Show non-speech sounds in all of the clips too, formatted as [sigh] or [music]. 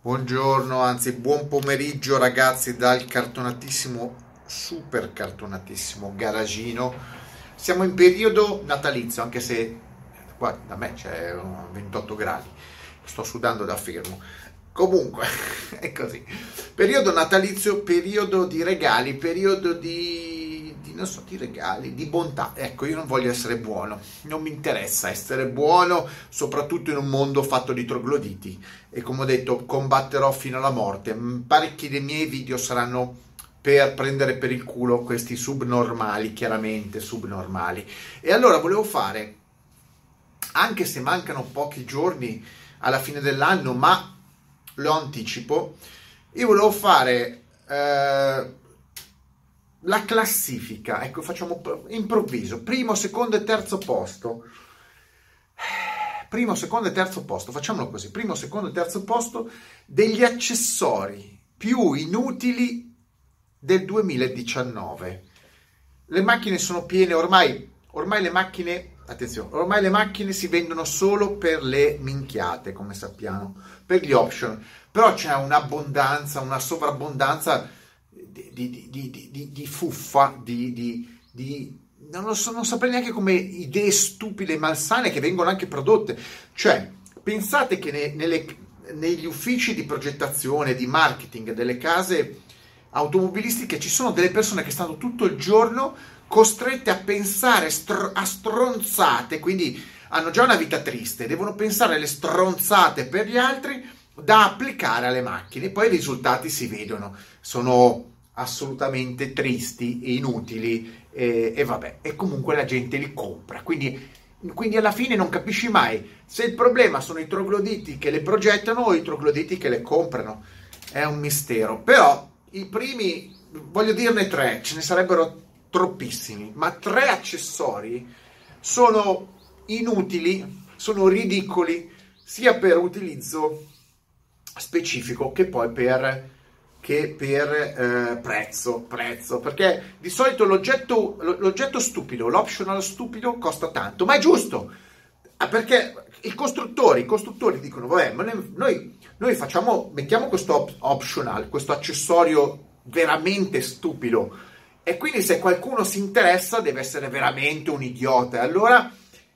Buongiorno, anzi buon pomeriggio ragazzi dal cartonatissimo, super cartonatissimo garagino. Siamo in periodo natalizio, anche se qua da me c'è 28 gradi, sto sudando da fermo. Comunque, [laughs] è così. Periodo natalizio, periodo di regali, periodo di non so, di regali, di bontà. Ecco, io non voglio essere buono, non mi interessa essere buono, soprattutto in un mondo fatto di trogloditi. E come ho detto, combatterò fino alla morte. Parecchi dei miei video saranno per prendere per il culo questi subnormali, chiaramente subnormali. E allora volevo fare, anche se mancano pochi giorni alla fine dell'anno, ma lo anticipo, io volevo fare... Eh, la classifica, ecco, facciamo improvviso, primo, secondo e terzo posto. Primo, secondo e terzo posto, facciamolo così, primo, secondo e terzo posto degli accessori più inutili del 2019. Le macchine sono piene, ormai, ormai le macchine, attenzione, ormai le macchine si vendono solo per le minchiate, come sappiamo, per gli option, però c'è un'abbondanza, una sovrabbondanza di, di, di, fuffa, di, non, so, non saprei neanche come idee stupide e malsane che vengono anche prodotte. Cioè, pensate che ne, nelle, negli uffici di progettazione, di marketing delle case automobilistiche ci sono delle persone che stanno tutto il giorno costrette a pensare str- a stronzate, quindi hanno già una vita triste, devono pensare alle stronzate per gli altri da applicare alle macchine. Poi i risultati si vedono, sono assolutamente tristi e inutili e, e vabbè, e comunque la gente li compra. Quindi, quindi, alla fine non capisci mai se il problema sono i trogloditi che le progettano o i trogloditi che le comprano. È un mistero. Però i primi, voglio dirne tre, ce ne sarebbero troppissimi, ma tre accessori sono inutili, sono ridicoli sia per utilizzo specifico che poi per che per eh, prezzo, prezzo, perché di solito l'oggetto, l'oggetto stupido, l'optional stupido costa tanto, ma è giusto, ah, perché i costruttori, i costruttori dicono, vabbè, ma noi, noi facciamo, mettiamo questo op- optional, questo accessorio veramente stupido, e quindi se qualcuno si interessa deve essere veramente un idiota, e allora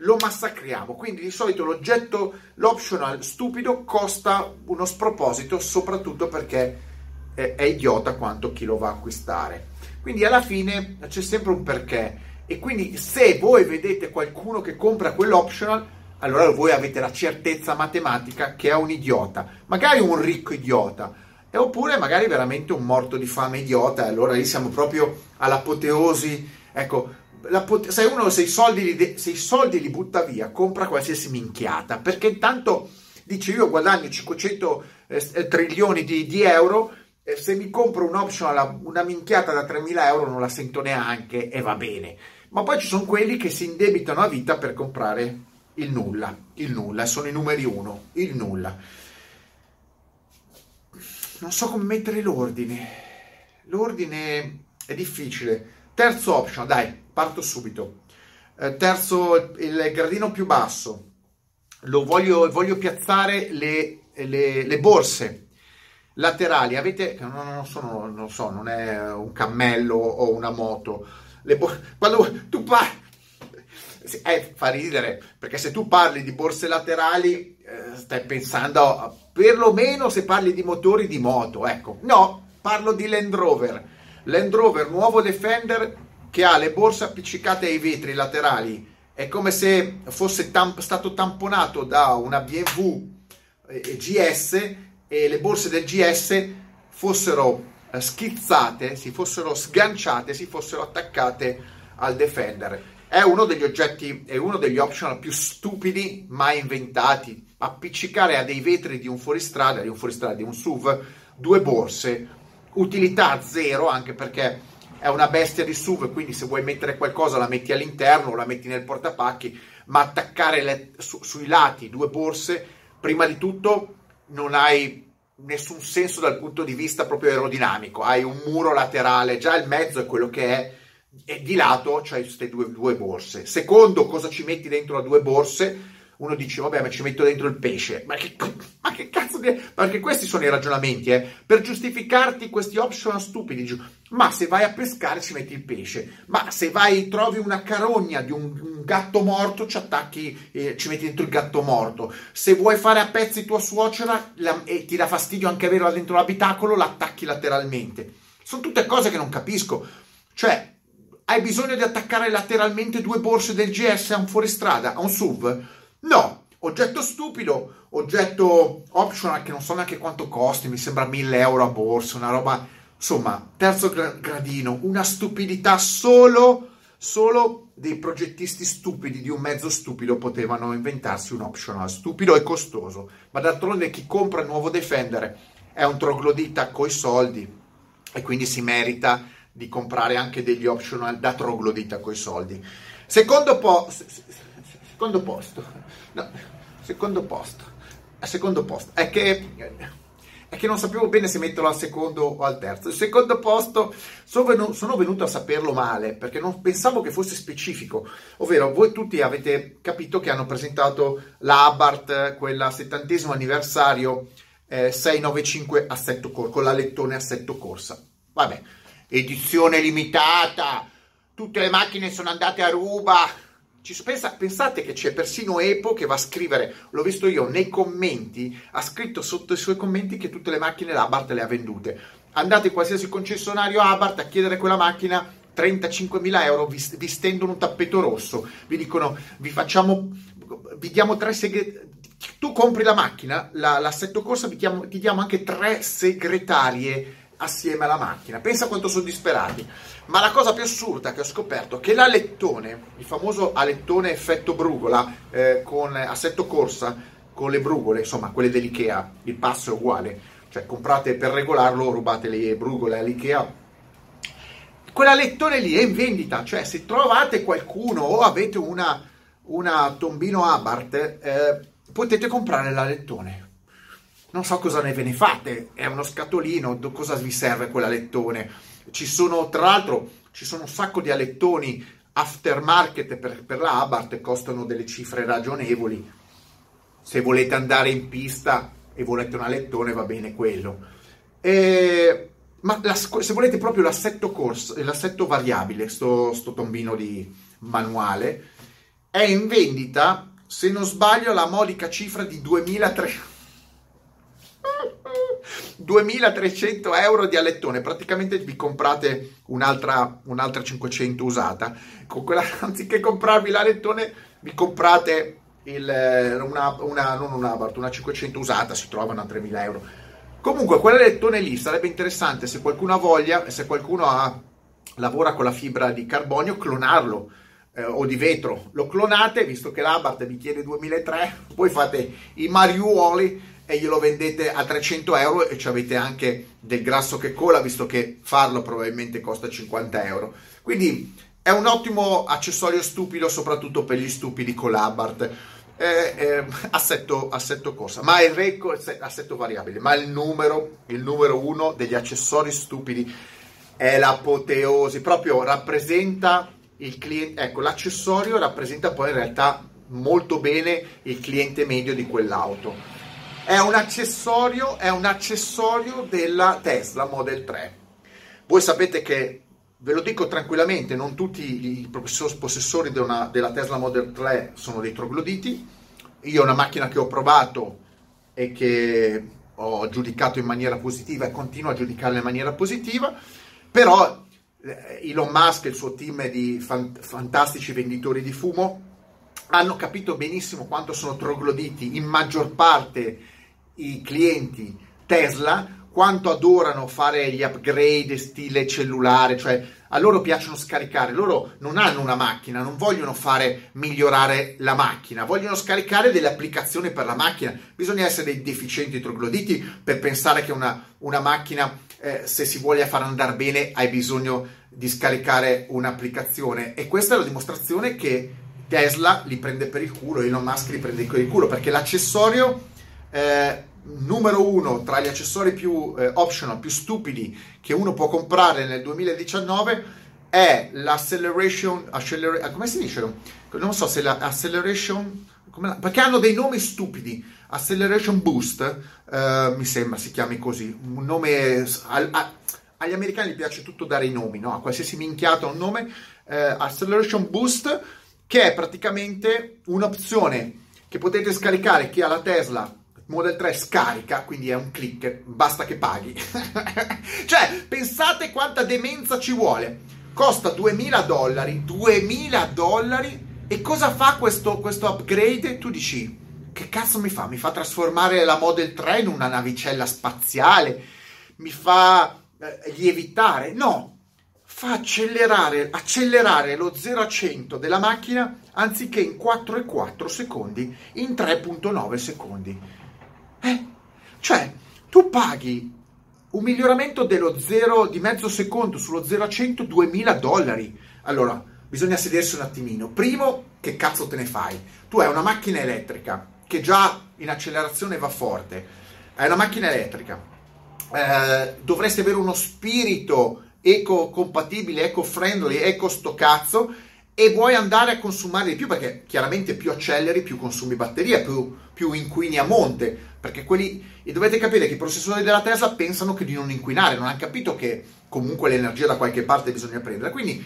lo massacriamo. Quindi di solito l'oggetto, l'optional stupido costa uno sproposito, soprattutto perché è, idiota quanto chi lo va a acquistare. Quindi alla fine c'è sempre un perché. E quindi se voi vedete qualcuno che compra quell'optional, allora voi avete la certezza matematica che è un idiota, magari un ricco idiota, e oppure magari veramente un morto di fame idiota, e allora lì siamo proprio all'apoteosi. Ecco, se uno se i, soldi li, se i soldi li butta via, compra qualsiasi minchiata, perché intanto dice io guadagno 500 eh, trilioni di, di euro se mi compro un optional, una minchiata da 3.000 euro non la sento neanche e va bene. Ma poi ci sono quelli che si indebitano a vita per comprare il nulla, il nulla, sono i numeri uno, il nulla. Non so come mettere l'ordine, l'ordine è difficile. Terzo optional, dai, parto subito. Eh, terzo, il gradino più basso, lo voglio, voglio piazzare le, le, le borse laterali avete non, sono, non so non è un cammello o una moto. Bo- quando tu parli eh, fa ridere perché se tu parli di borse laterali eh, stai pensando perlomeno se parli di motori di moto ecco. No parlo di Land Rover. Land Rover nuovo Defender che ha le borse appiccicate ai vetri laterali. È come se fosse tam- stato tamponato da una BMW eh, GS e le borse del GS fossero eh, schizzate, si fossero sganciate, si fossero attaccate al Defender. È uno degli oggetti, è uno degli optional più stupidi mai inventati. Appiccicare a dei vetri di un fuoristrada, di un fuoristrada, di un SUV, due borse, utilità zero, anche perché è una bestia di SUV, quindi se vuoi mettere qualcosa la metti all'interno o la metti nel portapacchi, ma attaccare le, su, sui lati due borse, prima di tutto non hai nessun senso dal punto di vista proprio aerodinamico, hai un muro laterale, già il mezzo è quello che è, e di lato c'hai queste due, due borse. Secondo, cosa ci metti dentro a due borse? Uno dice, vabbè, ma ci metto dentro il pesce. Ma che, ma che cazzo di... Perché questi sono i ragionamenti, eh? Per giustificarti questi option stupidi. Ma se vai a pescare ci metti il pesce. Ma se vai, trovi una carogna di un, un gatto morto, ci attacchi, eh, ci metti dentro il gatto morto. Se vuoi fare a pezzi tua suocera la, e ti dà fastidio anche averla dentro l'abitacolo, l'attacchi lateralmente. Sono tutte cose che non capisco. Cioè, hai bisogno di attaccare lateralmente due borse del GS a un fuoristrada, a un SUV? No, oggetto stupido, oggetto optional che non so neanche quanto costi, mi sembra 1000 euro a borsa, una roba, insomma, terzo gradino, una stupidità solo, solo dei progettisti stupidi di un mezzo stupido potevano inventarsi un optional stupido e costoso, ma d'altronde chi compra il nuovo Defender è un troglodita coi soldi e quindi si merita di comprare anche degli optional da troglodita coi soldi. Secondo, po- secondo posto, no, secondo posto, secondo posto, è che, è che non sapevo bene se metterlo al secondo o al terzo. Il secondo posto sono venuto, sono venuto a saperlo male perché non pensavo che fosse specifico, ovvero voi tutti avete capito che hanno presentato la Abarth, quella settantesimo anniversario eh, 695 assetto cor- con la assetto corsa. Vabbè, edizione limitata, tutte le macchine sono andate a ruba. Ci, pensa, pensate che c'è persino Epo che va a scrivere, l'ho visto io nei commenti, ha scritto sotto i suoi commenti che tutte le macchine l'Abarth le ha vendute. Andate in qualsiasi concessionario Abarth a chiedere quella macchina 35.000 euro, vi, vi stendono un tappeto rosso, vi dicono vi facciamo, vi diamo tre segreti. Tu compri la macchina, la, l'assetto corsa, ti diamo, ti diamo anche tre segretarie assieme alla macchina. Pensa quanto sono disperati. Ma la cosa più assurda che ho scoperto è che l'alettone, il famoso alettone effetto brugola eh, con assetto corsa, con le brugole, insomma quelle dell'IKEA, il passo è uguale, cioè comprate per regolarlo, rubate le brugole all'IKEA. Quell'alettone lì è in vendita, cioè se trovate qualcuno o avete una, una tombino Abarth, eh, potete comprare l'alettone non so cosa ne ve ne fate, è uno scatolino, cosa vi serve quell'alettone? Ci sono, tra l'altro, ci sono un sacco di alettoni aftermarket per, per la Abarth, costano delle cifre ragionevoli. Se volete andare in pista e volete un alettone va bene quello. E, ma la, se volete proprio l'assetto corso, l'assetto variabile, sto, sto tombino di manuale, è in vendita, se non sbaglio, la modica cifra di 2300 2300 euro di alettone, praticamente vi comprate un'altra, un'altra 500 usata. Quella, [laughs] anziché comprarvi l'alettone, vi comprate il, una, una, non una, una 500 usata, si trovano a 3000 euro. Comunque, quell'alettone lì sarebbe interessante se qualcuno ha voglia e se qualcuno ha, lavora con la fibra di carbonio, clonarlo. Eh, o di vetro, lo clonate, visto che l'Abarth vi chiede 2003, poi fate i mariuoli e glielo vendete a 300 euro e ci avete anche del grasso che cola, visto che farlo probabilmente costa 50 euro. Quindi è un ottimo accessorio stupido, soprattutto per gli stupidi con l'Abarth. Eh, eh, assetto, assetto corsa, ma il record assetto variabile, ma il numero, il numero uno degli accessori stupidi è l'apoteosi, proprio rappresenta il cliente, ecco, l'accessorio rappresenta poi in realtà molto bene il cliente medio di quell'auto è un accessorio, è un accessorio della Tesla Model 3. Voi sapete che, ve lo dico tranquillamente, non tutti i possessori una, della Tesla Model 3 sono dei trogloditi. Io una macchina che ho provato e che ho giudicato in maniera positiva e continuo a giudicarla in maniera positiva, però eh, Elon Musk e il suo team di fant- fantastici venditori di fumo hanno capito benissimo quanto sono trogloditi in maggior parte i clienti Tesla quanto adorano fare gli upgrade stile cellulare, cioè a loro piacciono scaricare, loro non hanno una macchina, non vogliono fare migliorare la macchina, vogliono scaricare delle applicazioni per la macchina. Bisogna essere dei deficienti trogloditi per pensare che una, una macchina, eh, se si vuole far andare bene, hai bisogno di scaricare un'applicazione. E questa è la dimostrazione che Tesla li prende per il culo, Elon Musk li prende per il culo, perché l'accessorio eh, numero uno tra gli accessori più eh, optional, più stupidi che uno può comprare nel 2019 è l'acceleration, acceler- come si dice? Non so se l'acceleration, come, perché hanno dei nomi stupidi. Acceleration Boost, eh, mi sembra si chiami così, un nome... Al, a, agli americani piace tutto dare i nomi, no? A qualsiasi minchiata un nome. Eh, Acceleration Boost, che è praticamente un'opzione che potete scaricare chi ha la Tesla Model 3 scarica, quindi è un click, basta che paghi. [laughs] cioè, pensate quanta demenza ci vuole. Costa 2000 dollari, 2000 dollari e cosa fa questo, questo upgrade? Tu dici, che cazzo mi fa? Mi fa trasformare la Model 3 in una navicella spaziale? Mi fa eh, lievitare? No, fa accelerare, accelerare lo 0 a 100 della macchina anziché in 4,4 secondi, in 3,9 secondi. Cioè, tu paghi un miglioramento dello 0 di mezzo secondo sullo 0 a 100 2000 dollari. Allora, bisogna sedersi un attimino. Primo, che cazzo te ne fai? Tu hai una macchina elettrica che già in accelerazione va forte. Hai una macchina elettrica. Eh, dovresti avere uno spirito eco-compatibile, eco-friendly, eco-sto cazzo e vuoi andare a consumare di più perché chiaramente più acceleri più consumi batteria, più, più inquini a monte, perché quelli, e dovete capire che i processori della Tesla pensano che di non inquinare, non hanno capito che comunque l'energia da qualche parte bisogna prendere, quindi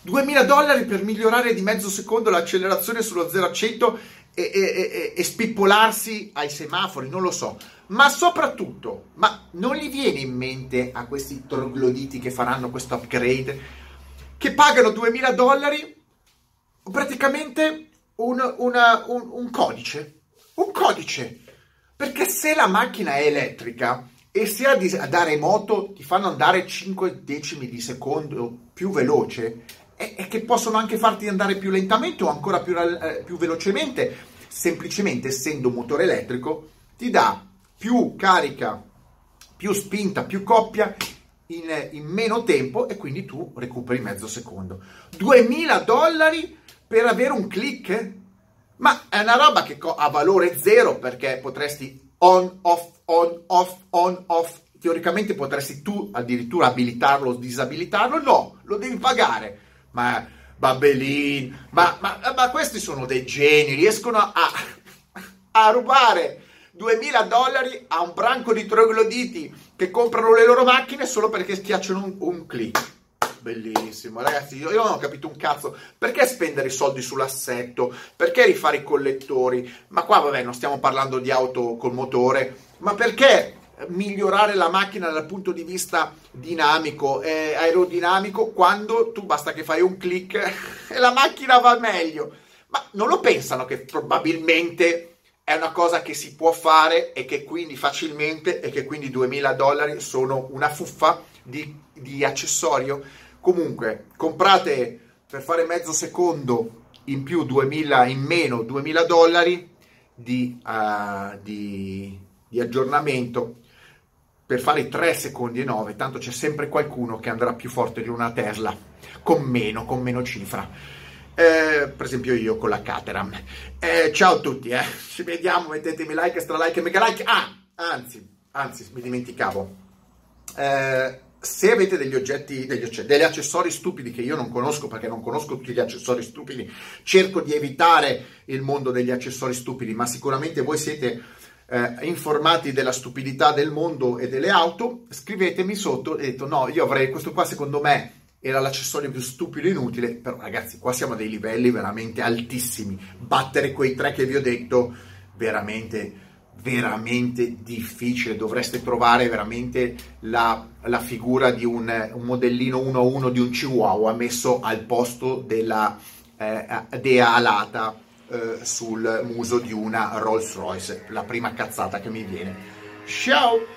2000 dollari per migliorare di mezzo secondo l'accelerazione sullo 0 a 100 e, e, e, e spippolarsi ai semafori, non lo so, ma soprattutto, ma non gli viene in mente a questi trogloditi che faranno questo upgrade che pagano 2000 dollari praticamente un, una, un, un codice. Un codice. Perché se la macchina è elettrica e se a, da remoto ti fanno andare 5 decimi di secondo più veloce, e che possono anche farti andare più lentamente o ancora più, eh, più velocemente, semplicemente essendo un motore elettrico, ti dà più carica, più spinta, più coppia in, in, meno tempo e quindi tu recuperi mezzo secondo. 2000 dollari per avere un click? Ma è una roba che ha valore zero perché potresti on, off, on, off, on, off. Teoricamente potresti tu addirittura abilitarlo o disabilitarlo. No, lo devi pagare. Ma Babelin, ma, ma, ma questi sono dei geni, riescono a, a rubare 2000 dollari a un branco di trogloditi che comprano le loro macchine solo perché schiacciano un, un click. Bellissimo, ragazzi. Io, io, non ho capito un cazzo. Perché spendere i soldi sull'assetto? Perché rifare i collettori? Ma qua, vabbè, non stiamo parlando di auto col motore. Ma perché migliorare la macchina dal punto di vista dinamico e aerodinamico quando tu basta che fai un click [laughs] e la macchina va meglio? Ma non lo pensano che probabilmente è una cosa che si può fare e che quindi facilmente e che quindi 2000 dollari sono una fuffa di, di accessorio? Comunque, comprate per fare mezzo secondo in più 2000, in meno 2000 dollari di, uh, di, di aggiornamento per fare i 3 secondi e 9, tanto c'è sempre qualcuno che andrà più forte di una Tesla con meno, con meno cifra. Eh, per esempio io con la Caterham. Eh, ciao a tutti, eh. [laughs] ci vediamo, mettetemi like, stra like e mega like. Ah, anzi, anzi, mi dimenticavo. Eh, se avete degli oggetti, degli oggetti, degli accessori stupidi che io non conosco perché non conosco tutti gli accessori stupidi, cerco di evitare il mondo degli accessori stupidi, ma sicuramente voi siete eh, informati della stupidità del mondo e delle auto, scrivetemi sotto e detto no, io avrei questo qua secondo me era l'accessorio più stupido e inutile, però ragazzi qua siamo a dei livelli veramente altissimi, battere quei tre che vi ho detto veramente veramente difficile, dovreste trovare veramente la, la figura di un, un, modellino 1 a 1 di un Chihuahua messo al posto della eh, dea alata eh, sul muso di una Rolls Royce, la prima cazzata che mi viene. Ciao!